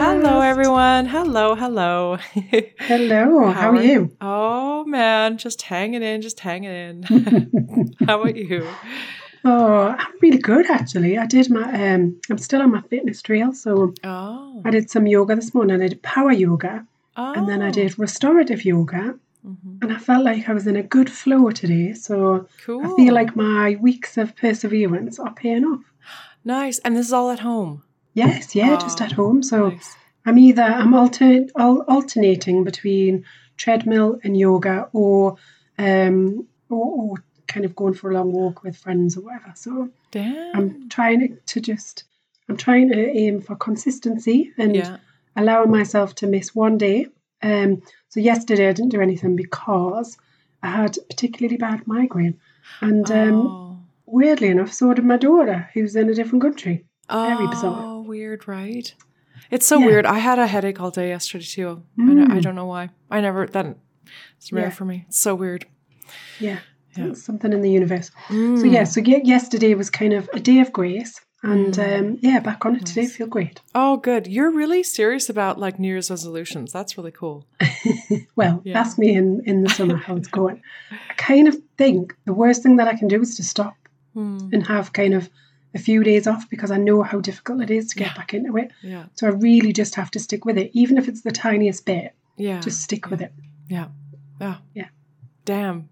Hello, everyone. Hello, hello. Hello. How, are you? Oh, man. Just hanging in, just hanging in. How about you? Oh, I'm really good actually. I did my um I'm still on my fitness trail, so Oh. I did some yoga this morning. I did power yoga oh. and then I did restorative yoga Mhm. and I felt like I was in a good flow today. So Cool. I feel like my weeks of perseverance are paying off. Nice. And this is all at home. Yes, yeah, just Oh, at home. So Nice. I'm either I'm alter, al- alternating between treadmill and yoga or um or, or kind of going for a long walk with friends or whatever. So Damn. I'm trying to- just I'm trying to aim for consistency and yeah. allowing myself to miss one day. Um, so yesterday I didn't do anything because I had a particularly bad migraine, and um, oh. weirdly enough, so did my daughter, who's in a different country. very bizarre. Weird, right? It's so Yeah. weird. I had a headache all day yesterday too. I, I Mm. don't know why. I never that. It's rare Yeah. for me. It's so weird. Yeah, Yeah. something in the universe. So Mm. yeah, so ye- yesterday was kind of a day of grace, and um, yeah, back on it today. Feel great. Oh, good. You're really serious about like New Year's resolutions. That's really cool. Well, Yeah. ask me in in the summer how it's going. I kind of think the worst thing that I can do is to stop. Hmm. and have kind of a few days off because I know how difficult it is to get Yeah. back into it. Yeah. So I really just have to stick with it, even if it's the tiniest bit. Yeah. Just stick with it. Yeah. Yeah. Yeah. Damn.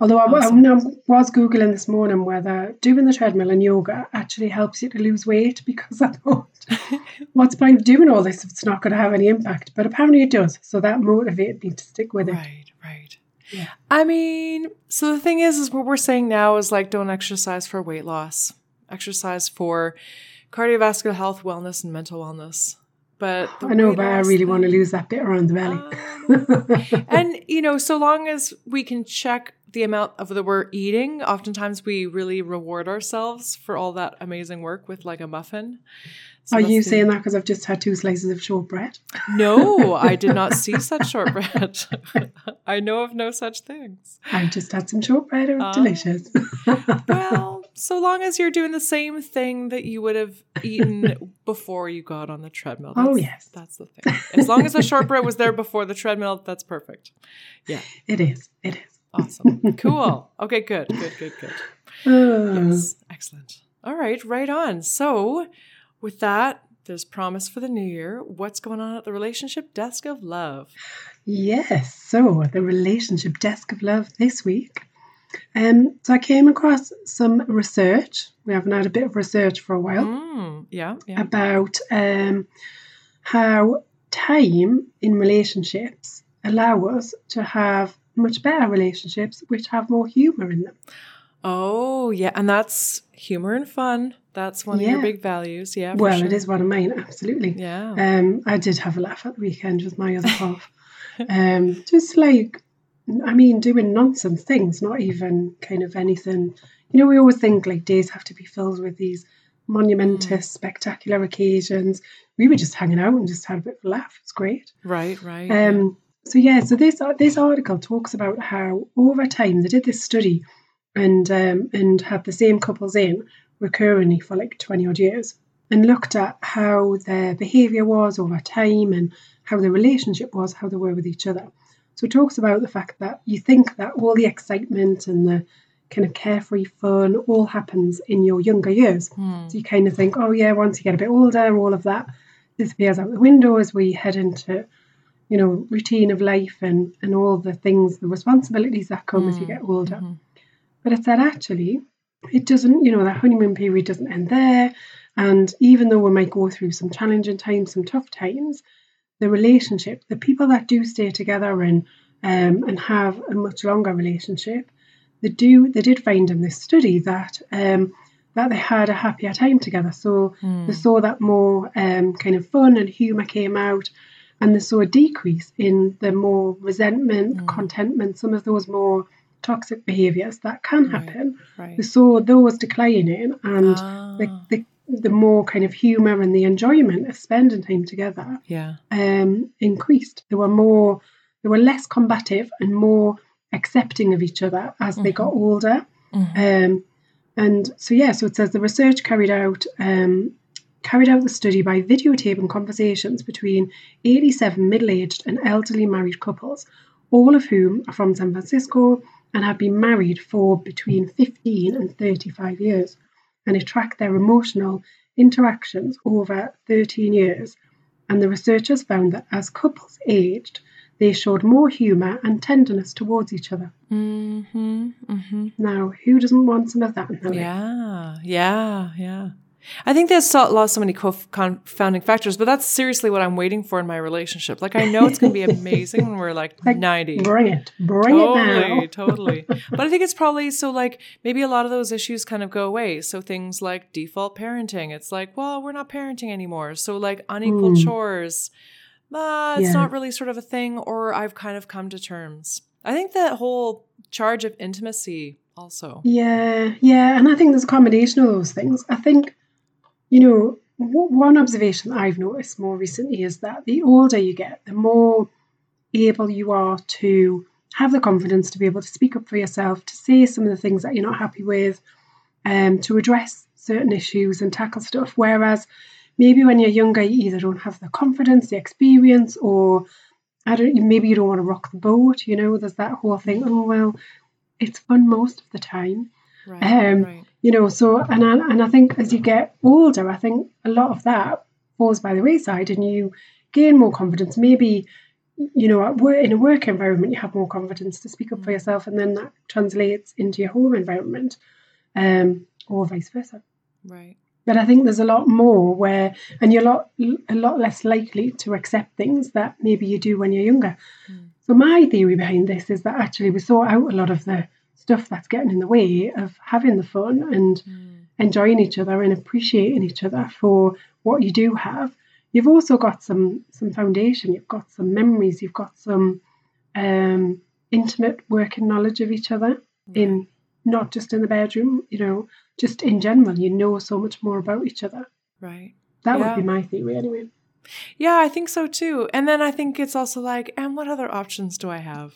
Although I, Awesome. I, I was googling this morning whether doing the treadmill and yoga actually helps you to lose weight because I thought, what's the point of doing all this if it's not going to have any impact? But apparently it does. So that motivated me to stick with it. Right, right. Yeah. I mean, so the thing is, is what we're saying now is like don't exercise for weight loss. Exercise for cardiovascular health, wellness, and mental wellness. But I know, but I really want to lose that bit around the belly. Um, and you know, so long as we can check the amount of that we're eating, oftentimes we really reward ourselves for all that amazing work with like a muffin. So Are you the- saying that because I've just had two slices of shortbread? No, I did not see such shortbread. I know of no such things. I just had some shortbread. It was Ah. delicious. Well, so long as you're doing the same thing that you would have eaten before you got on the treadmill. Oh, yes. That's the thing. As long as the shortbread was there before the treadmill, that's perfect. Yeah, it is. It is. Awesome. Cool. Okay, good, good, good, good. Uh, Yes, excellent. All right, right on. So, with that, there's promise for the new year. What's going on at the relationship desk of love? Yes. So the relationship desk of love this week. Um, so I came across some research. We haven't had a bit of research for a while Mm, yeah, yeah. about um, how time in relationships allow us to have much better relationships which have more humor in them. Oh, yeah, and that's humor and fun. That's one of your big values. Yeah. for well, sure. it is one of mine, absolutely. Yeah. Um, I did have a laugh at the weekend with my other half. um, just like, I mean, doing nonsense things, not even kind of anything. You know, we always think like days have to be filled with these monumentous, spectacular occasions. We were just hanging out and just had a bit of a laugh. It's great. right, right. Um, so yeah, so this this article talks about how over time they did this study and um, and had the same couples in recurringly for like twenty odd years and looked at how their behaviour was over time and how the relationship was, how they were with each other. So it talks about the fact that you think that all the excitement and the kind of carefree fun all happens in your younger years. Hmm. So you kind of think, oh yeah, once you get a bit older, all of that disappears out the window as we head into, you know, routine of life and and all the things, the responsibilities that come as you Mm, get older. mhm. But it said actually, it doesn't, you know, that honeymoon period doesn't end there. And even though we might go through some challenging times, some tough times, the relationship, the people that do stay together and um, and have a much longer relationship, they do they did find in this study that um, that they had a happier time together. So Hmm. they saw that more um, kind of fun and humour came out, and they saw a decrease in the more resentment, Mm. contentment, some of those more toxic behaviours that can happen. Right. They saw those declining, and Ah, the, the the more kind of humour and the enjoyment of spending time together yeah. um, increased. They were more, they were less combative and more accepting of each other as they got older. Mhm. Um, and so yeah, so it says the research carried out um, carried out the study by videotaping conversations between 87 middle-aged and elderly married couples, all of whom are from San Francisco and have been married for between 15 and 35 years. And it tracked their emotional interactions over 13 years. And the researchers found that as couples aged, they showed more humour and tenderness towards each other. Mm-hmm. Mm-hmm. Now, who doesn't want some of that in their life? Yeah, yeah, yeah. I think so, lost so many co- confounding factors, but that's seriously what I'm waiting for in my relationship. Like, I know it's going to be amazing when we're like, Like, 90. Bring it. Bring it now. Totally, totally. But I think it's probably so like maybe a lot of those issues kind of go away. So things like default parenting, it's like, well, we're not parenting anymore. So like unequal Mm. chores, uh, it's Yeah. not really sort of a thing, or I've kind of come to terms. I think that whole charge of intimacy also. Yeah, yeah, and I think there's a combination of those things. I think, you know, one observation that I've noticed more recently is that the older you get, the more able you are to have the confidence to be able to speak up for yourself, to say some of the things that you're not happy with, um, to address certain issues and tackle stuff. Whereas maybe when you're younger, you either don't have the confidence, the experience, or I don't. Maybe you don't want to rock the boat. You know, there's that whole thing. Oh well, it's fun most of the time Right. Um, right. You know so and I, and I think as you get older I think a lot of that falls by the wayside and you gain more confidence maybe you know at work, in a work environment you have more confidence to speak up for yourself and then that translates into your home environment um, or vice versa Right. but I think there's a lot more where and you're a lot a lot less likely to accept things that maybe you do when you're younger Mm. so my theory behind this is that actually we sort out a lot of the stuff that's getting in the way of having the fun and Mm. enjoying each other and appreciating each other for what you do have. You've also got some some foundation. You've got some memories. You've got some um, intimate working knowledge of each other in not just in the bedroom. You know, just in general. You know so much more about each other. Right. That Yeah. would be my theory anyway. Yeah, I think so too. And then I think it's also like, and what other options do I have?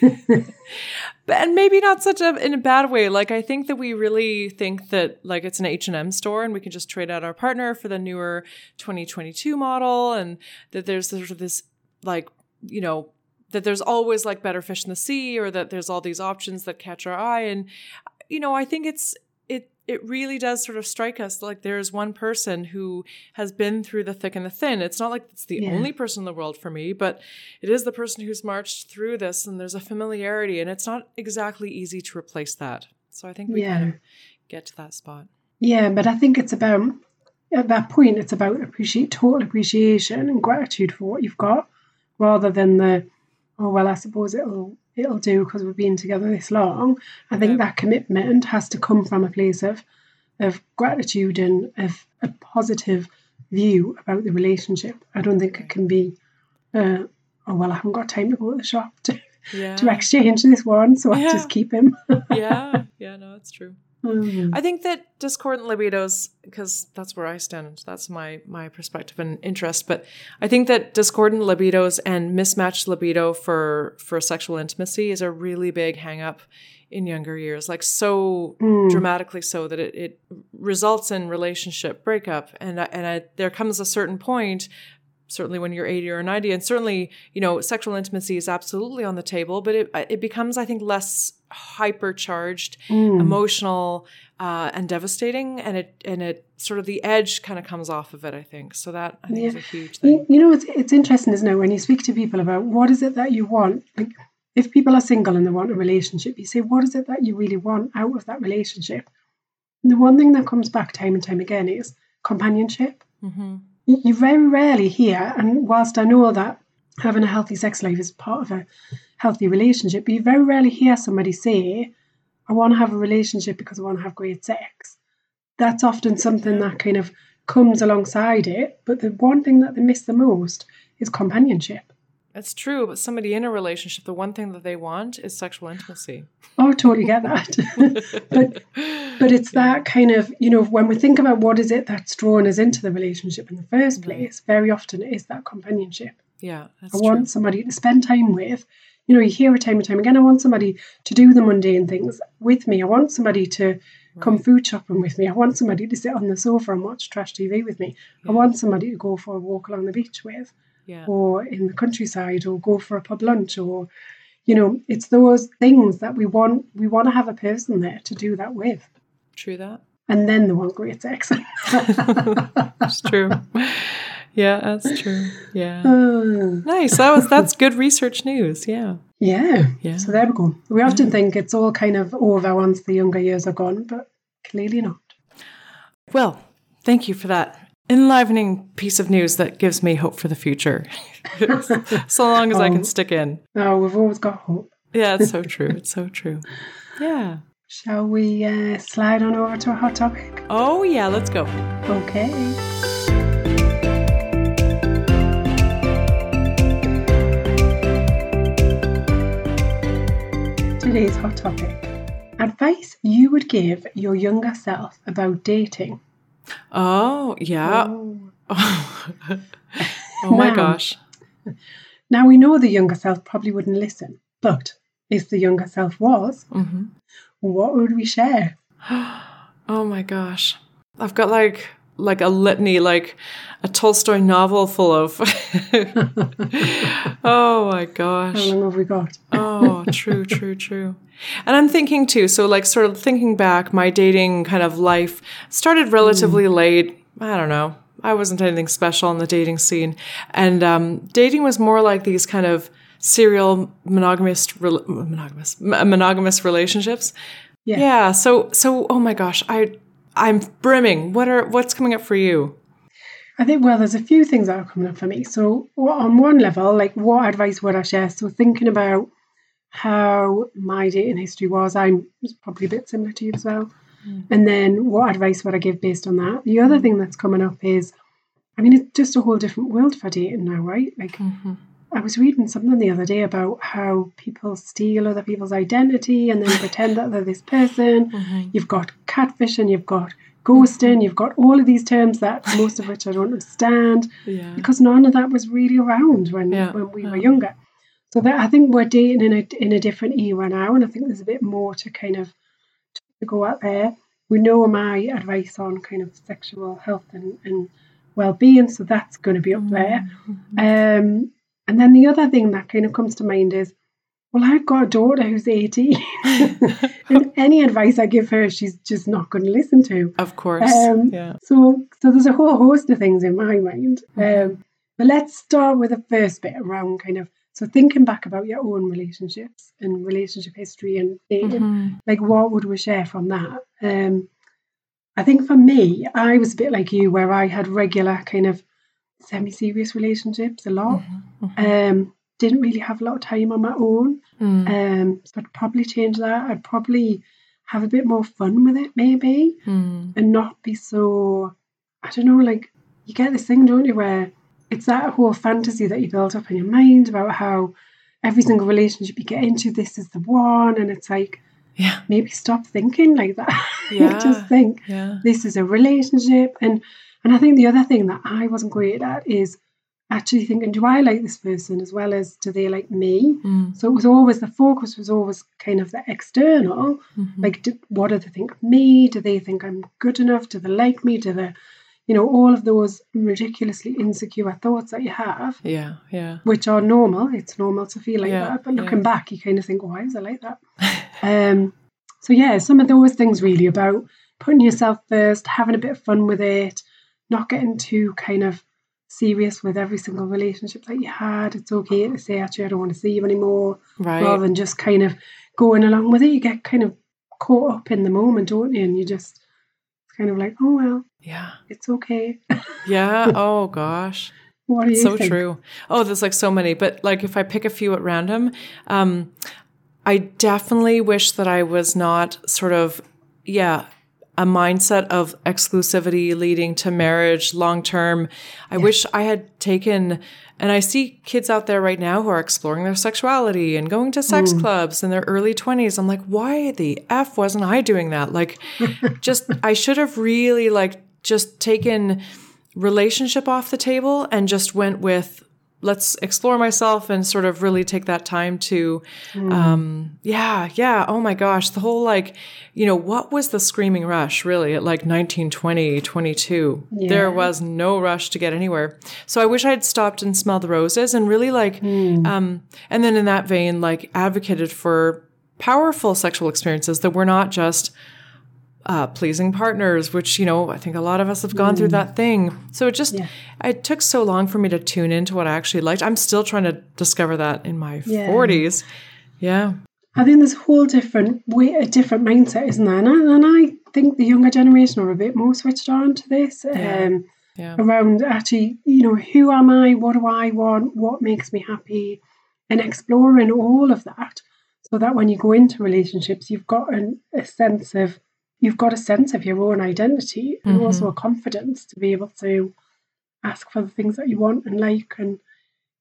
and maybe not such a in a bad way. Like I think that we really think that like it's an H and M store, and we can just trade out our partner for the newer 2022 model, and that there's sort of this like you know that there's always like better fish in the sea, or that there's all these options that catch our eye, and you know I think it's it really does sort of strike us like there's one person who has been through the thick and the thin. It's not like it's the Yeah. only person in the world for me, but it is the person who's marched through this and there's a familiarity and it's not exactly easy to replace that. So I think we kind of get to that spot. Yeah, but I think it's about at that point it's about appreciate total appreciation and gratitude for what you've got, rather than the oh well I suppose it'll it'll do because we've been together this long. I think Yeah. that commitment has to come from a place of of gratitude and of a positive view about the relationship. I don't think it can be uh, oh well I haven't got time to go to the shop to, Yeah. to exchange this one, so I Yeah. just keep him. yeah. Yeah, no, that's true. Mm. I think that discordant libidos, because that's where I stand. That's my my perspective and interest. But I think that discordant libidos and mismatched libido for for sexual intimacy is a really big hang up in younger years. Like so Mm. dramatically so that it, it results in relationship breakup. And and I, there comes a certain point. Certainly, when you're 80 or 90, and certainly, you know, sexual intimacy is absolutely on the table, but it it becomes, I think, less hypercharged Mm. emotional uh, and devastating, and it and it sort of the edge kind of comes off of it. I think so. That I think is a huge thing. You, know, it's, it's interesting, isn't it, when you speak to people about what is it that you want? Like, if people are single and they want a relationship, you say, what is it that you really want out of that relationship? And the one thing that comes back time and time again is companionship. hmm You, you very rarely hear, and whilst I know that having a healthy sex life is part of a healthy relationship, but you very rarely hear somebody say, I want to have a relationship because I want to have great sex. That's often something that kind of comes alongside it. But the one thing that they miss the most is companionship. That's true, but somebody in a relationship, the one thing that they want is sexual intimacy. Oh, totally get that. but but it's that kind of, you know, when we think about what is it that's drawn us into the relationship in the first mm-hmm. place, very often it is that companionship. Yeah, that's I true. want somebody to spend time with. You know, you hear it time and time again. I want somebody to do the mundane things with me. I want somebody to come food shopping with me. I want somebody to sit on the sofa and watch trash TV with me. I want somebody to go for a walk along the beach with, yeah. or in the countryside, or go for a pub lunch, or you know, it's those things that we want. We want to have a person there to do that with, True that. and then they want great sex. It's true. Yeah, that's true. Yeah. Uh, Nice. That was that's good research news. Yeah. yeah. Yeah. So there we go. We often think it's all kind of over once the younger years are gone, but clearly not. Well, thank you for that enlivening piece of news that gives me hope for the future. so long as I can Oh. stick in. Oh, we've always got hope. Yeah, it's so true. It's so true. Yeah. Shall we uh, slide on over to a hot topic? Oh, yeah, let's go. Okay. Today's hot topic advice you would give your younger self about dating. Oh, yeah. Oh. Oh, my Now. gosh. Now we know the younger self probably wouldn't listen, but if the younger self was, hmm what would we share? Oh my gosh. I've got like like a litany, like a Tolstoy novel full of Oh my gosh! How long have we got? Oh, true, true, true. And I'm thinking too, so like sort of thinking back, my dating kind of life started relatively late. I don't know. I wasn't anything special in the dating scene. And um, dating was more like these kind of serial monogamous, rel monogamous, m- monogamous relationships. Yeah. Yeah. So, so, oh my gosh, I, I'm brimming. What are, what's coming up for you? I think, well, there's a few things that are coming up for me. So, on one level, like, what advice would I share? So, thinking about how my dating history was, I'm probably a bit similar to you as well. Hmm. And then, what advice would I give based on that? The other hmm. thing that's coming up is, I mean, it's just a whole different world for dating now, right? Like, mm-hmm. I was reading something the other day about how people steal other people's identity and then pretend that they're this person. Uh-huh. You've got catfishing, you've got ghosting, you've got all of these terms that most of which I don't understand Yeah. because none of that was really around when Yeah, when we were uh-huh. younger. So that I think we're dating in a in a different era now, and I think there's a bit more to kind of to go out there. We know my advice on kind of sexual health and, and well being, so that's going to be up there. Mm-hmm. Um, and then the other thing that kind of comes to mind is, well, I've got a daughter who's 18, and any advice I give her, she's just not going to listen to. Of course. Um, yeah. So, so there's a whole host of things in my mind. Um, but let's start with the first bit around kind of so thinking back about your own relationships and relationship history and dating, Mhm. like what would we share from that? Um, I think for me, I was a bit like you, where I had regular kind of semi-serious relationships a lot. Um, didn't really have a lot of time on my own. Mm. Um, so I'd probably change that. I'd probably have a bit more fun with it, maybe Mm. and not be so I don't know, like you get this thing, don't you, where it's that whole fantasy that you build up in your mind about how every single relationship you get into, this is the one, and it's like Yeah. maybe stop thinking like that. Yeah. Just think Yeah. this is a relationship, and and I think the other thing that I wasn't great at is actually thinking, do I like this person as well as do they like me? Mm. So it was always the focus was always kind of the external, Mhm. like do, what do they think of me? Do they think I'm good enough? Do they like me? Do they, you know, all of those ridiculously insecure thoughts that you have, Yeah. Yeah. which are normal. It's normal to feel like Yeah, that, but yeah. looking back, you kind of think, why is I like that? um, so yeah, some of those things really about putting yourself first, having a bit of fun with it, not getting too kind of serious with every single relationship that you had. It's okay to say, actually, I don't want to see you anymore Right. rather than just kind of going along with it. You get kind of caught up in the moment, don't you? And you just kind of like, oh well, yeah. it's okay. Yeah. Oh gosh. what do you so think? true. Oh, there's like so many, but like if I pick a few at random, um, I definitely wish that I was not sort of, yeah, a mindset of exclusivity leading to marriage long term. I wish I had taken, and I see kids out there right now who are exploring their sexuality and going to sex Mm. clubs in their early 20s. I'm like, why the F wasn't I doing that? Like, just, I should have really, like, just taken relationship off the table and just went with, let's explore myself and sort of really take that time to um yeah yeah oh my gosh the whole like you know what was the screaming rush really at like 19 20 22 there was no rush to get anywhere. So i wish i'd stopped and smelled the roses and really like um and then in that vein like advocated for powerful sexual experiences that were not just uh, pleasing partners, which, you know, I think a lot of us have gone through that thing. So it just, Yeah. it took so long for me to tune into what I actually liked. I'm still trying to discover that in my Yeah. 40s. Yeah. I think there's a whole different way, a different mindset, isn't there? And I, and I think the younger generation are a bit more switched on to this. Yeah. Um, Yeah. around actually, you know, who am I? What do I want? What makes me happy? And exploring all of that, so that when you go into relationships, you've got an, a sense of you've got a sense of your own identity and also a confidence to be able to ask for the things that you want and like and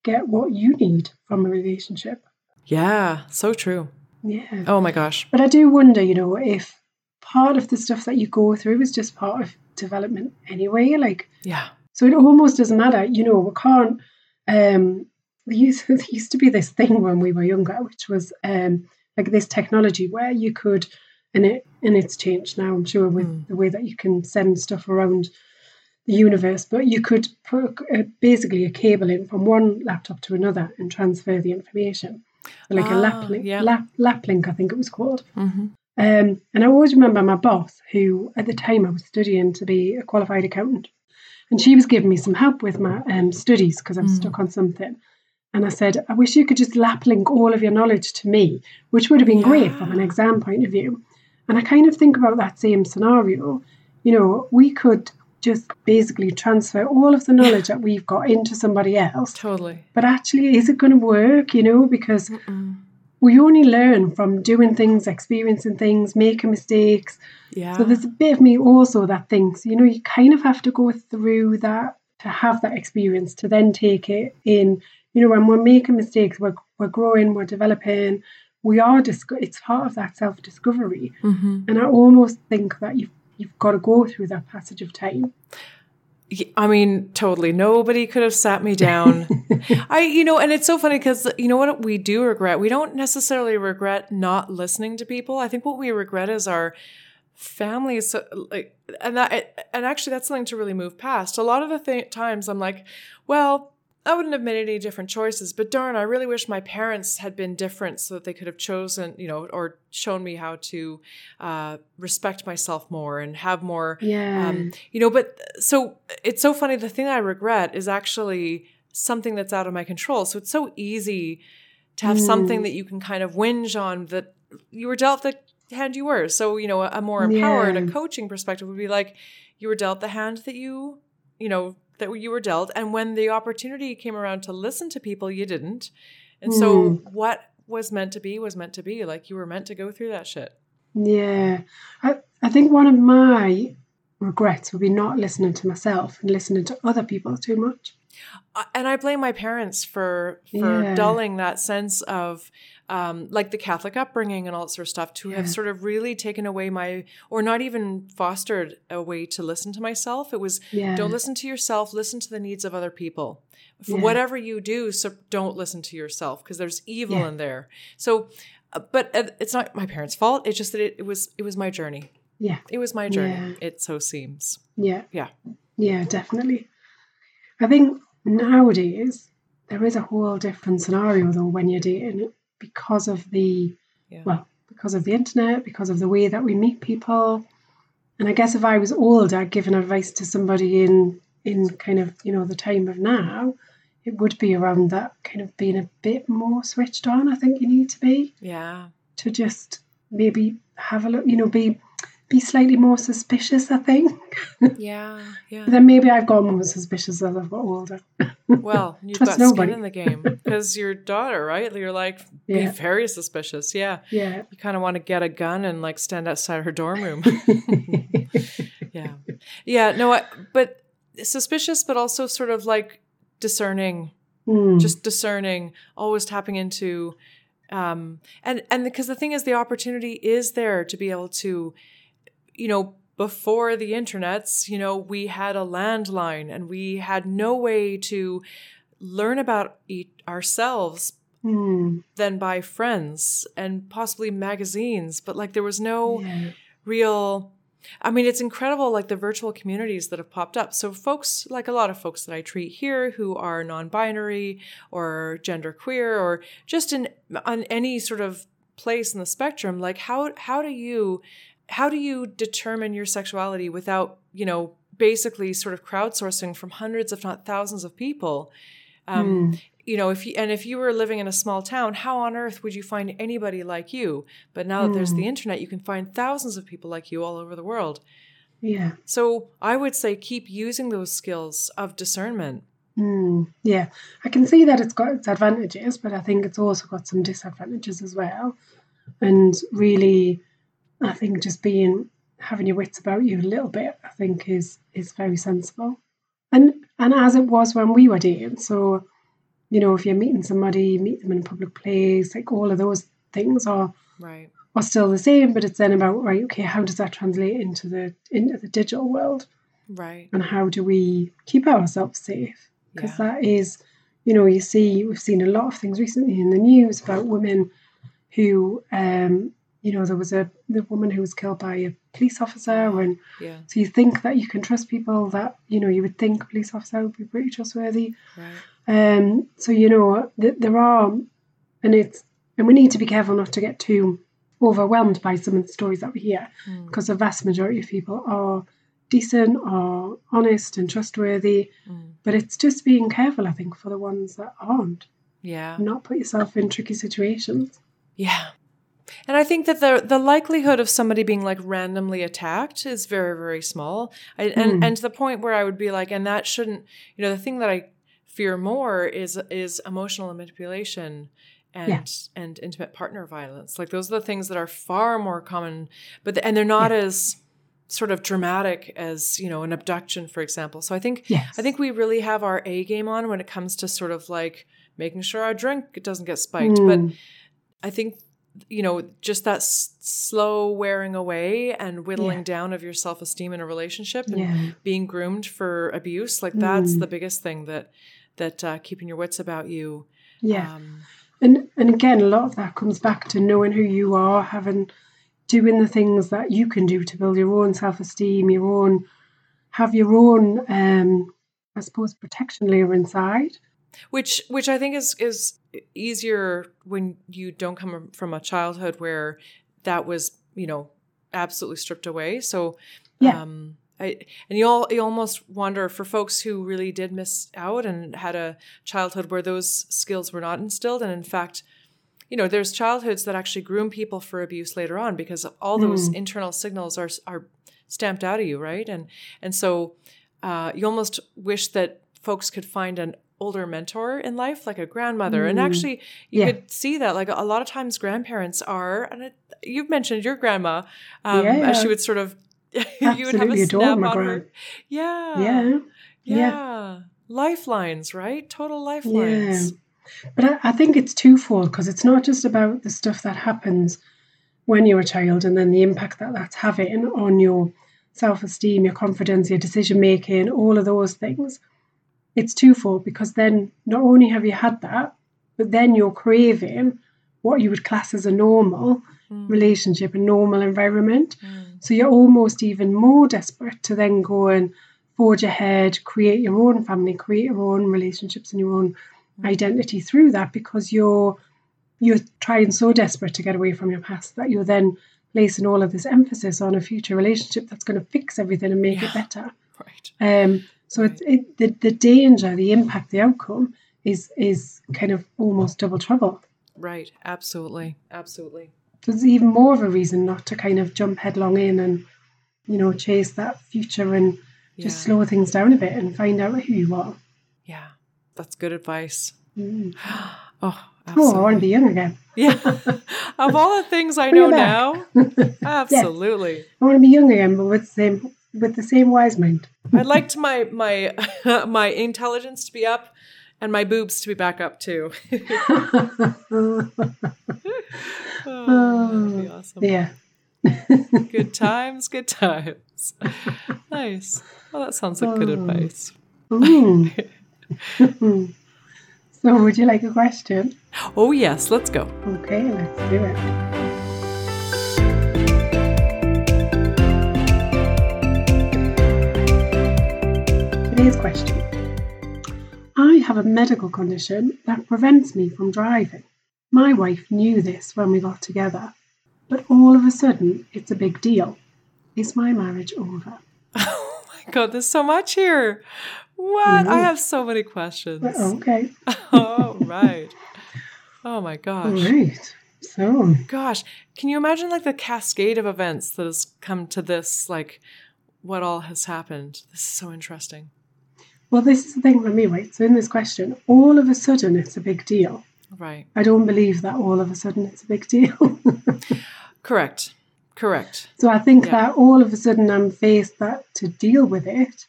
get what you need from a relationship. Yeah. So true. Yeah. Oh my gosh. But I do wonder, you know, if part of the stuff that you go through is just part of development anyway. Like, Yeah. so it almost doesn't matter. You know, we can't. Um, there used, there used to be this thing when we were younger, which was um, like this technology where you could, and it and it's changed now. I'm sure with the way that you can send stuff around the universe, but you could put uh, basically a cable in from one laptop to another and transfer the information, like a Ah, lap link. yeah. Lap, lap link, I think it was called. hmm Um, and I always remember my boss, who at the time I was studying to be a qualified accountant, and she was giving me some help with my um, studies because I was stuck on something. And I said, I wish you could just lap link all of your knowledge to me, which would have been great from an exam point of view. And I kind of think about that same scenario. You know, we could just basically transfer all of the knowledge that we've got into somebody else. Totally. But actually, is it going to work? You know, because we only learn from doing things, experiencing things, making mistakes. Yeah. So there's a bit of me also that thinks, you know, you kind of have to go through that to have that experience to then take it in. You know, when we're making mistakes, we're we're growing, we're developing. We are disco- It's part of that self discovery, hmm and I almost think that you've you've got to go through that passage of time. I mean, totally. Nobody could have sat me down. I, you know, and it's so funny because you know what we do regret. We don't necessarily regret not listening to people. I think what we regret is our families. So, like, and that, and actually, that's something to really move past. A lot of the th- times, I'm like, well. I wouldn't have made any different choices, but darn, I really wish my parents had been different so that they could have chosen, you know, or shown me how to uh, respect myself more and have more Yeah, um, you know, but so it's so funny. The thing I regret is actually something that's out of my control. So it's so easy to have something that you can kind of whinge on that you were dealt the hand you were. So, you know, a, a more empowered, a coaching perspective would be like, you were dealt the hand that you, you know, that you were dealt. And when the opportunity came around to listen to people, you didn't. And so hmm. what was meant to be was meant to be. Like you were meant to go through that shit. Yeah, I, I think one of my regrets would be not listening to myself and listening to other people too much. Uh, and I blame my parents for for Yeah. dulling that sense of um, like the Catholic upbringing and all that sort of stuff to have sort of really taken away my or not even fostered a way to listen to myself. It was Yeah. don't listen to yourself, listen to the needs of other people. For Yeah. whatever you do, so don't listen to yourself because there's evil Yeah. in there. So, uh, but uh, it's not my parents' fault. It's just that it, it was it was my journey. Yeah, It was my journey. Yeah. It so seems. yeah, Yeah. yeah, definitely. I think nowadays there is a whole different scenario though when you're dating because of the Yeah. well, because of the internet, because of the way that we meet people. And I guess if I was older, giving advice to somebody in in kind of you know the time of now, it would be around that kind of being a bit more switched on. I think you need to be Yeah. to just maybe have a look, you know, be be slightly more suspicious. I think. Yeah. Yeah. then maybe I've got more suspicious as I've got older. Well, you've got nobody. skin in the game because your daughter, right? You're like, be very suspicious. Yeah. Yeah. You kind of want to get a gun and like stand outside her dorm room. yeah. Yeah. No, I, but suspicious, but also sort of like discerning, Mm. just discerning, always tapping into. Um, and, and because the thing is, the opportunity is there to be able to, you know, before the internets, you know, we had a landline and we had no way to learn about e- ourselves Mm. than by friends and possibly magazines, but like there was no Yeah. real. I mean, it's incredible, like the virtual communities that have popped up. So, folks, like a lot of folks that I treat here who are non binary or genderqueer or just in on any sort of place in the spectrum, like how, how do you how do you determine your sexuality without, you know, basically sort of crowdsourcing from hundreds, if not thousands of people? Um, Mm. You know, if you and if you were living in a small town, how on earth would you find anybody like you? But now that there's the internet, you can find thousands of people like you all over the world. Yeah. So I would say keep using those skills of discernment. Mm, yeah, I can see that it's got its advantages, but I think it's also got some disadvantages as well. And really, I think just being having your wits about you a little bit, I think is is very sensible. And and as it was when we were dating, so you know, if you're meeting somebody, meet them in a public place, like all of those things are Right. are still the same, but it's then about right, okay, how does that translate into the into the digital world? Right. and how do we keep ourselves safe? Because Yeah. that is, you know, you see, we've seen a lot of things recently in the news about women who, um, you know, there was a the woman who was killed by a police officer, and Yeah. so you think that you can trust people that you know you would think a police officer would be pretty trustworthy. Right. Um, so you know, th- there are, and it's and we need to be careful not to get too overwhelmed by some of the stories that we hear Mm. because the vast majority of people are decent or honest and trustworthy. Mm. But it's just being careful, I think, for the ones that aren't. Yeah. Not put yourself in tricky situations. Yeah. And I think that the the likelihood of somebody being like randomly attacked is very very small. I, and Hmm. and to the point where I would be like, and that shouldn't. You know, the thing that I fear more is is emotional manipulation and Yeah. and intimate partner violence. Like those are the things that are far more common, but and they're not as sort of dramatic as you know an abduction, for example. So I think Yes. I think we really have our A game on when it comes to sort of like making sure our drink doesn't get spiked. But Mm. I think you know just that s- slow wearing away and whittling Yeah. down of your self-esteem in a relationship and Yeah. being groomed for abuse like that's Mm. the biggest thing that that uh, keeping your wits about you Yeah. um, And and again, a lot of that comes back to knowing who you are, having doing the things that you can do to build your own self esteem, your own have your own um I suppose protection layer inside. which which I think is is easier when you don't come from a childhood where that was you know absolutely stripped away. So Yeah. um, I, and you all you almost wonder for folks who really did miss out and had a childhood where those skills were not instilled, and in fact. You know, there's childhoods that actually groom people for abuse later on because all those Mm. internal signals are are stamped out of you, right? And and so uh, you almost wish that folks could find an older mentor in life, like a grandmother. And Mm. actually, you Yeah. could see that. Like a lot of times, grandparents are, and it, you've mentioned your grandma, um, Yeah, as she would sort of, you would have Absolutely a snap on her. Yeah. yeah. Yeah. Yeah. Lifelines, right? Total lifelines. But I, I think it's twofold because it's not just about the stuff that happens when you're a child and then the impact that that's having on your self esteem, your confidence, your decision making, all of those things. It's twofold because then not only have you had that, but then you're craving what you would class as a normal Mm, relationship, a normal environment. mm, So you're almost even more desperate to then go and forge ahead, create your own family, create your own relationships and your own Mm. identity through that because you're you're trying so desperate to get away from your past that you're then placing all of this emphasis on a future relationship that's going to fix everything and make Yeah. it better. Right. Um, so it's it, the the danger, the impact, the outcome is is kind of almost double trouble. Right. Absolutely. Absolutely. So it's even more of a reason not to kind of jump headlong in and you know chase that future and just yeah. slow things down a bit and find out who you are. Yeah. that's good advice. Mm. Oh, Oh, I want to be young again. Yeah. of all the things I know now, absolutely. I want to be young again, but with the same with the same wise mind. I'd like to my my my intelligence to be up and my boobs to be back up too. oh, awesome. yeah. Good times, good times. Nice. Well, that sounds like good Oh. advice. So, would you like a question? Oh yes, let's go. Okay, let's do it. Today's question. I have a medical condition that prevents me from driving. My wife knew this when we got together, but all of a sudden it's a big deal. Is my marriage over? Oh my god, there's so much here. What? I mm-hmm. have so many questions. Uh, okay. oh right. Oh my gosh. right. So, Gosh, can you imagine like the cascade of events that has come to this? Like, what all has happened? This is so interesting. Well, this is the thing for me, right? So, in this question, all of a sudden it's a big deal. Right. I don't believe that all of a sudden it's a big deal. Correct. Correct. so I think Yeah. that all of a sudden I'm faced that to deal with it,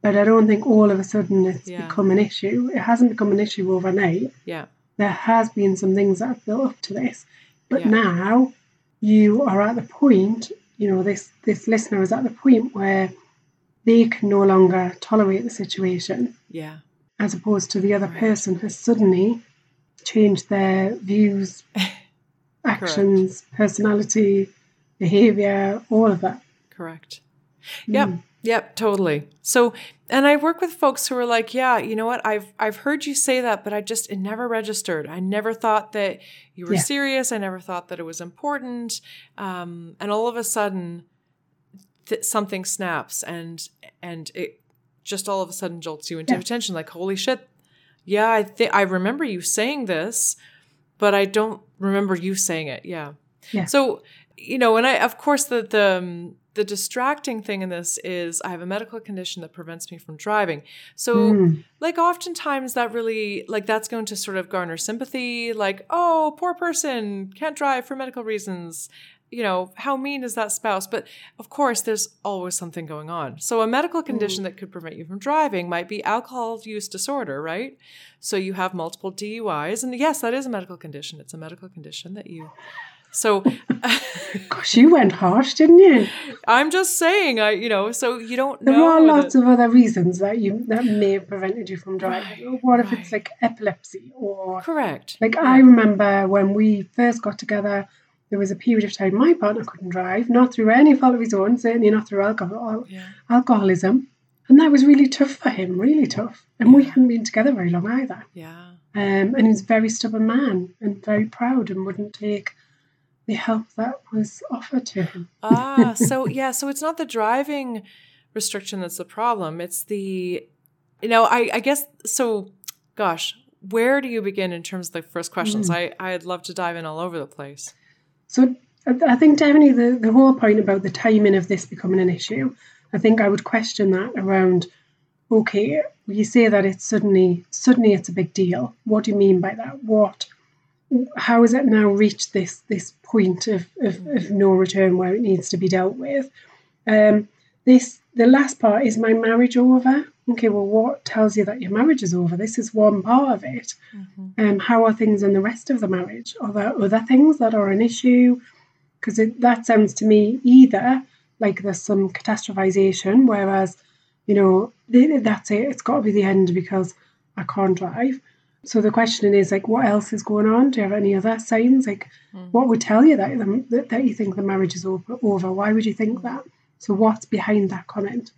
but I don't think all of a sudden it's Yeah. become an issue. It hasn't become an issue overnight. Yeah. There has been some things that have built up to this, but Yeah. now you are at the point. You know, this this listener is at the point where they can no longer tolerate the situation, Yeah. as opposed to the other Right. person has suddenly changed their views, actions, personality, behavior, all of that. Correct. Yep. Mm. Yep, totally. So, and I work with folks who are like, yeah, you know what? I've I've heard you say that, but I just it never registered. I never thought that you were Yeah. serious. I never thought that it was important. Um, and all of a sudden, th- something snaps, and and it just all of a sudden jolts you into Yeah. attention. Like, holy shit! Yeah, I think I remember you saying this, but I don't remember you saying it. Yeah. Yeah. So you know, and I of course the the um, the distracting thing in this is I have a medical condition that prevents me from driving. So Mm. like oftentimes that really like that's going to sort of garner sympathy like oh poor person can't drive for medical reasons you know how mean is that spouse? But of course there's always something going on. So a medical hmm. condition that could prevent you from driving might be alcohol use disorder right? So you have multiple duis and yes that is a medical condition. It's a medical condition that you so Gosh, you went harsh, didn't you? i'm just saying i you know so you don't There know There are that- lots of other reasons that you that may have prevented you from driving. Right, what if it's like epilepsy or correct. like I remember when we first got together, there was a period of time my partner couldn't drive, not through any fault of his own, certainly not through alcohol yeah alcoholism. And that was really tough for him, really tough. And we hadn't been together very long either. yeah Um, and he was a very stubborn man and very proud and wouldn't take the help that was offered to him. ah, so yeah, so it's not the driving restriction that's the problem. It's the, you know, I, I guess, so gosh, where do you begin in terms of the first questions? I, I'd love to dive in all over the place. So I think definitely the, the whole point about the timing of this becoming an issue, I think I would question that around, okay, you say that it's suddenly suddenly it's a big deal. What do you mean by that? What how has it now reached this this point of, of, of no return where it needs to be dealt with? Um this the last part is my marriage over. Okay, well what tells you that your marriage is over? This is one part of it um, how are things in the rest of the marriage? Are there other things that are an issue? Because that sounds to me either like there's some catastrophization, whereas, you know, that's it, it's got to be the end because I can't drive. So the question is like, what else is going on? Do you have any other signs? Like, what would tell you that, that that you think the marriage is over? over? Why would you think that? So what's behind that comment?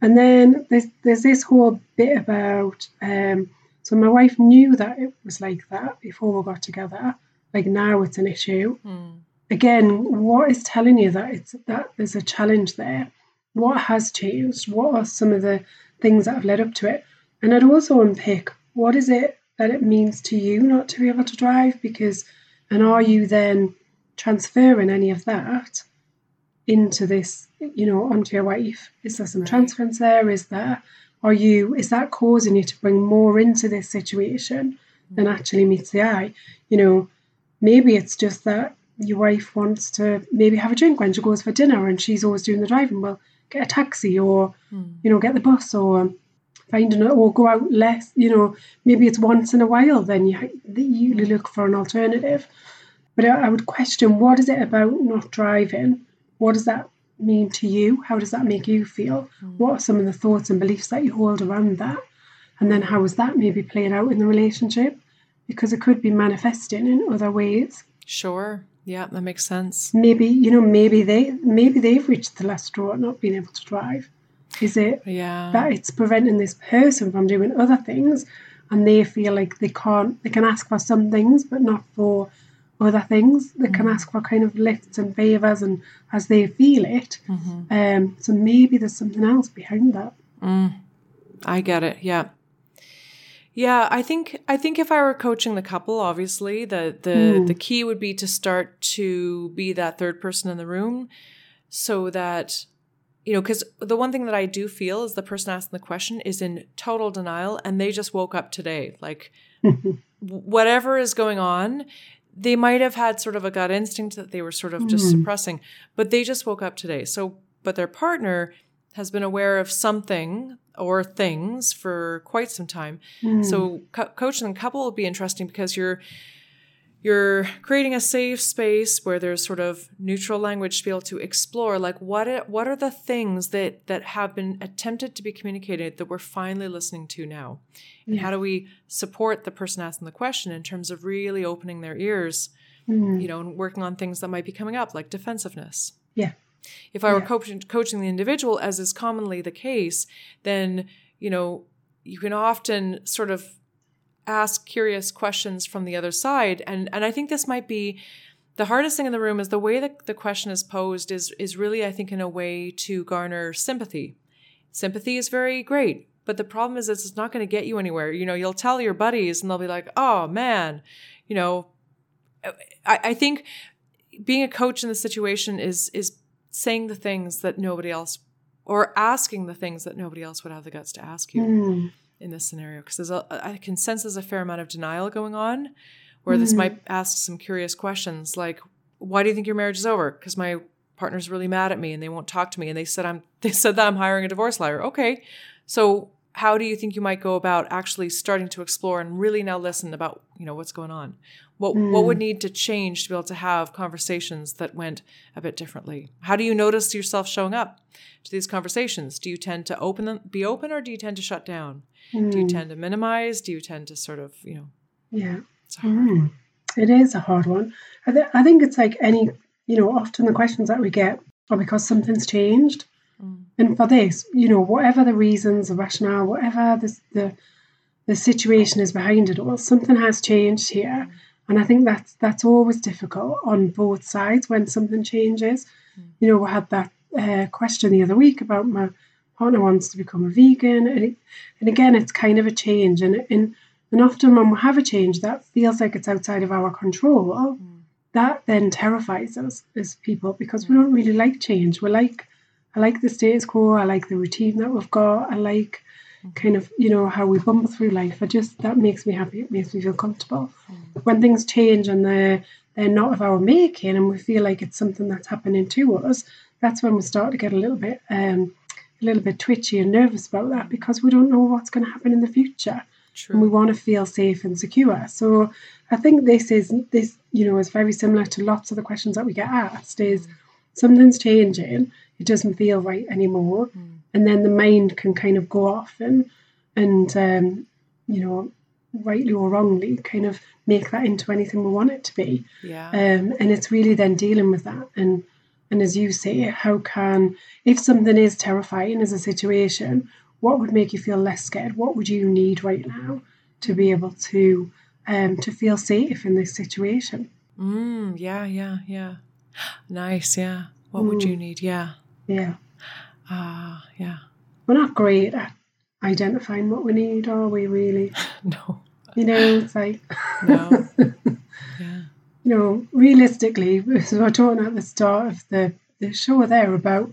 And then there's there's this whole bit about um, so my wife knew that it was like that before we got together. Like now it's an issue. Mm. Again, what is telling you that it's that there's a challenge there? What has changed? What are some of the things that have led up to it? And I'd also unpick what is it that it means to you not to be able to drive? Because and are you then transferring any of that into this, you know, onto your wife? Is there some Right. transference there? Is there are you is that causing you to bring more into this situation than actually meets the eye? You know, maybe it's just that your wife wants to maybe have a drink when she goes for dinner and she's always doing the driving. Well, get a taxi or Mm. you know get the bus or find an or go out less. You know, maybe it's once in a while. Then you you look for an alternative. But I, I would question what is it about not driving? What does that mean to you? How does that make you feel? Mm. What are some of the thoughts and beliefs that you hold around that? And then how is that maybe playing out in the relationship? Because it could be manifesting in other ways. Sure. Yeah, that makes sense. Maybe, you know, maybe they maybe they've reached the last straw not being able to drive. Is it Yeah. that it's preventing this person from doing other things and they feel like they can't they can ask for some things but not for other things. They can ask for kind of lifts and favours and as they feel it. Mhm. Um so maybe there's something else behind that. Mm. I get it. Yeah. Yeah, I think I think if I were coaching the couple, obviously the the Mm. the key would be to start to be that third person in the room, so that you know, because the one thing that I do feel is the person asking the question is in total denial, and they just woke up today. Like whatever is going on, they might have had sort of a gut instinct that they were sort of just Mm. suppressing, but they just woke up today. So, but their partner has been aware of something or things for quite some time. Mm. So, co- coaching the couple will be interesting because you're you're creating a safe space where there's sort of neutral language to be able to explore like what are, what are the things that that have been attempted to be communicated that we're finally listening to now and Yeah. how do we support the person asking the question in terms of really opening their ears Mm. you know and working on things that might be coming up like defensiveness Yeah. if i were Yeah. coaching coaching the individual as is commonly the case then you know you can often sort of ask curious questions from the other side. And and i think this might be the hardest thing in the room is the way that the question is posed is is really i think in a way to garner sympathy. Sympathy is very great but the problem is it's not going to get you anywhere. You know you'll tell your buddies and they'll be like oh man you know. I, I think being a coach in the situation is is saying the things that nobody else or asking the things that nobody else would have the guts to ask you. Mm. In this scenario because there's a I can sense there's a fair amount of denial going on where this Mhm. might ask some curious questions like why do you think your marriage is over? Because my partner's really mad at me and they won't talk to me and they said I'm they said that I'm hiring a divorce lawyer. Okay so how do you think you might go about actually starting to explore and really now listen about you know what's going on what what would need to change to be able to have conversations that went a bit differently how do you notice yourself showing up to these conversations do you tend to open them be open or do you tend to shut down do you Mm. tend to minimize do you tend to sort of you know Yeah. it's hard. Mm. It is a hard one. I, th- I think it's like any, you know, often the questions that we get are because something's changed. Mm. And for this, you know, whatever the reasons, the rationale, whatever the, the, the situation is behind it all, something has changed here. And I think that's that's always difficult on both sides when something changes. You know, we had that uh, question the other week about my partner wants to become a vegan, and, it, and again, it's kind of a change, and and and often when we have a change that feels like it's outside of our control, that then terrifies us as people because we don't really like change. We like I like the status quo. I like the routine that we've got. I like kind of you know how we bumble through life. I just that makes me happy. It makes me feel comfortable. When things change and they're they're not of our making, and we feel like it's something that's happening to us, that's when we start to get a little bit um, a little bit twitchy and nervous about that because we don't know what's going to happen in the future and we want to feel safe and secure. So I think this is this you know is very similar to lots of the questions that we get asked. Is something's changing, it doesn't feel right anymore, Mm. And then the mind can kind of go off and and um, you know rightly or wrongly kind of make that into anything we want it to be. yeah. Um, and it's really then dealing with that. And and as you say, how can if something is terrifying as a situation, what would make you feel less scared? What would you need right now to be able to um, to feel safe in this situation? mm, yeah yeah yeah. Nice yeah. What would you need? Yeah. Yeah, ah yeah we're not great at identifying what we need, are we? Really, no you know, it's like no yeah you know, realistically, as we were talking at the start of the, the show there about,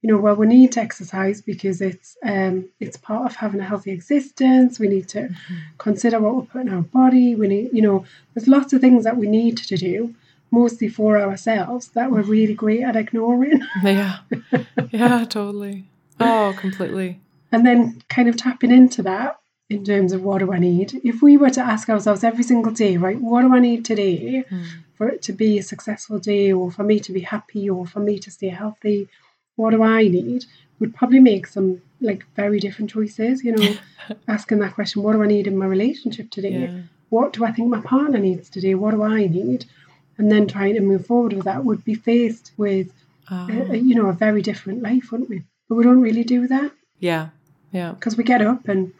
you know, well, we need to exercise because it's um, it's part of having a healthy existence. We need to Mm-hmm. consider what we put in our body. We need, you know, there's lots of things that we need to do, mostly for ourselves, that we're really great at ignoring. Yeah. Yeah, totally. Oh, completely. and then kind of tapping into that in terms of what do I need. If we were to ask ourselves every single day, right, what do I need today Mm. for it to be a successful day or for me to be happy or for me to stay healthy? What do I need? Would probably make some like very different choices, you know, asking that question, what do I need in my relationship today? Yeah. What do I think my partner needs today? What do I need? And then trying to move forward with that would be faced with, Oh, a, a, you know, a very different life, wouldn't we? But we don't really do that yeah. Yeah. because we get up and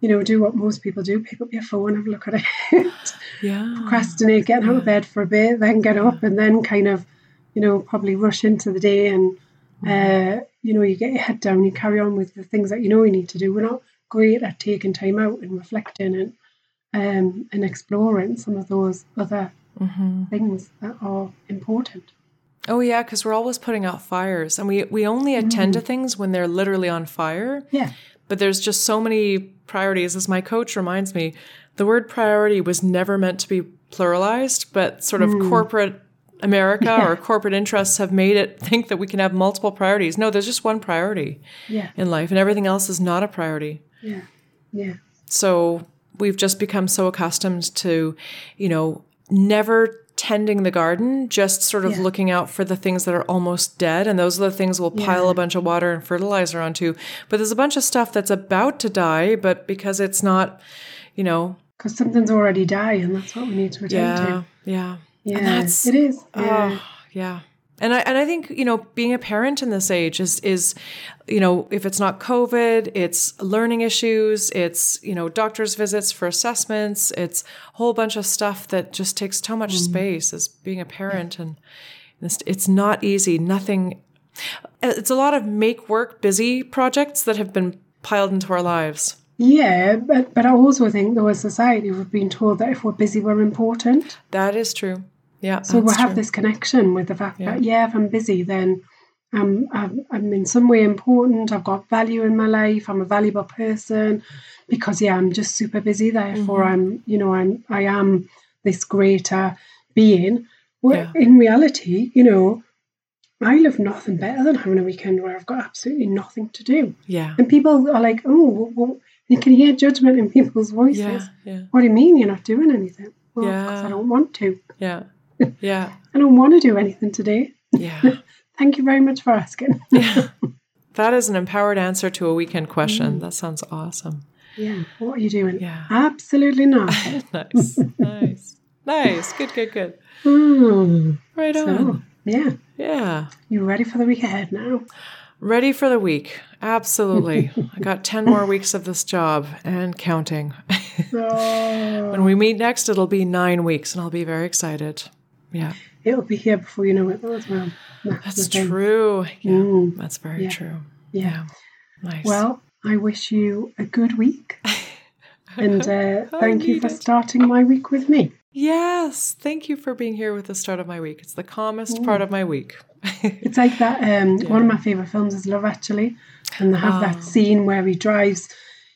you know do what most people do pick up your phone have a look at it Yeah. procrastinate getting out of bed for a bit then get up and then kind of you know probably rush into the day and uh, you know you get your head down you carry on with the things that you know you need to do we're not great at taking time out and reflecting and um, and exploring some of those other hmm things that are important Oh yeah, because we're always putting out fires, and we we only attend to things when they're literally on fire. yeah But there's just so many priorities. As my coach reminds me, the word priority was never meant to be pluralized, but sort of corporate America or corporate interests have made it think that we can have multiple priorities. No, there's just one priority yeah in life, and everything else is not a priority. yeah yeah So we've just become so accustomed to, you know, never tending the garden, just sort of Yeah. looking out for the things that are almost dead. And those are the things we'll pile Yeah. a bunch of water and fertilizer onto. But there's a bunch of stuff that's about to die, but because it's not, you know, because something's already dying that's what we need to attend yeah, to yeah. yeah that's- it is ah, yeah. Oh, yeah. And I and I think you know being a parent in this age is is you know if it's not COVID, it's learning issues, it's you know doctor's visits for assessments, it's a whole bunch of stuff that just takes so much mm-hmm. space as being a parent, and it's, it's not easy. Nothing. Uh, it's a lot of make work busy projects that have been piled into our lives. Yeah, but but I also think though as society we've been told that if we're busy we're important. That is true. Yeah. So we that's have true. this connection with the fact Yeah. that yeah, if I'm busy then I'm, I'm I'm in some way important. I've got value in my life. I'm a valuable person because yeah, I'm just super busy. Therefore, Mm-hmm. I'm you know I'm I am this greater being. Where Yeah. in reality, you know, I love nothing better than having a weekend where I've got absolutely nothing to do. Yeah. And people are like, oh, well, well, you can hear judgment in people's voices. Yeah. Yeah. What do you mean you're not doing anything? Well, because Yeah. I don't want to. Yeah. Yeah. I don't want to do anything today. Yeah. Thank you very much for asking. Yeah. That is an empowered answer to a weekend question. That sounds awesome. yeah. What are you doing? Yeah. Absolutely not. Nice. nice. Nice. Good, good, good. Hmm. Right So, on. yeah. Yeah. You ready for the week ahead now? Ready for the week. Absolutely. I got 10 more weeks of this job and counting. Oh, when we meet next, it'll be nine weeks and I'll be very excited. Yeah. it'll be here before you know it, well. That's true. Yeah. Mm. That's very Yeah. true. Yeah. Nice. Well, I wish you a good week. And uh, thank you for it. starting my week with me. yes. Thank you for being here with the start of my week. It's the calmest part of my week. It's like that. Um, One of my favourite films is Love Actually, and they have Oh. that scene where he drives.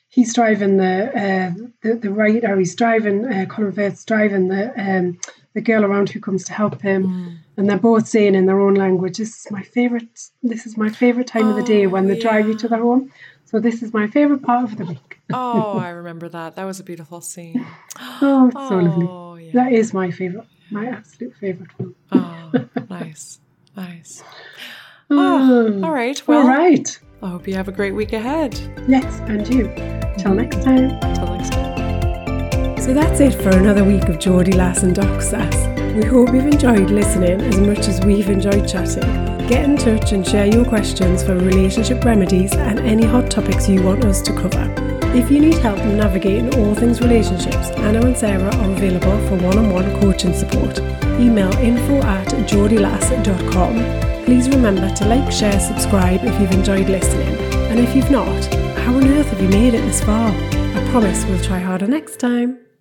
He's driving the uh, the, the writer. He's driving uh, Colin Firth's driving the um, the girl around who comes to help him, Mm. and they're both saying in their own language, "This is my favourite. This is my favourite time of the day Oh, when they drive yeah. each other home." So this is my favourite part of the week. oh, I remember that. That was a beautiful scene. Oh, it's so lovely. Oh, yeah. That is my favourite, my absolute favourite film. Oh, nice. Nice. Oh, All right. Well, all right. I hope you have a great week ahead. Yes, and you. Till mm-hmm. next time. Until next time. So that's it for another week of Geordie Lass and Doc Sass. We hope you've enjoyed listening as much as we've enjoyed chatting. Get in touch and share your questions for relationship remedies and any hot topics you want us to cover. If you need help navigating all things relationships, Anna and Sarah are available for one-on-one coaching support. Email info at geordielass.com. Please remember to like, share, subscribe if you've enjoyed listening. And if you've not, how on earth have you made it this far? I promise we'll try harder next time.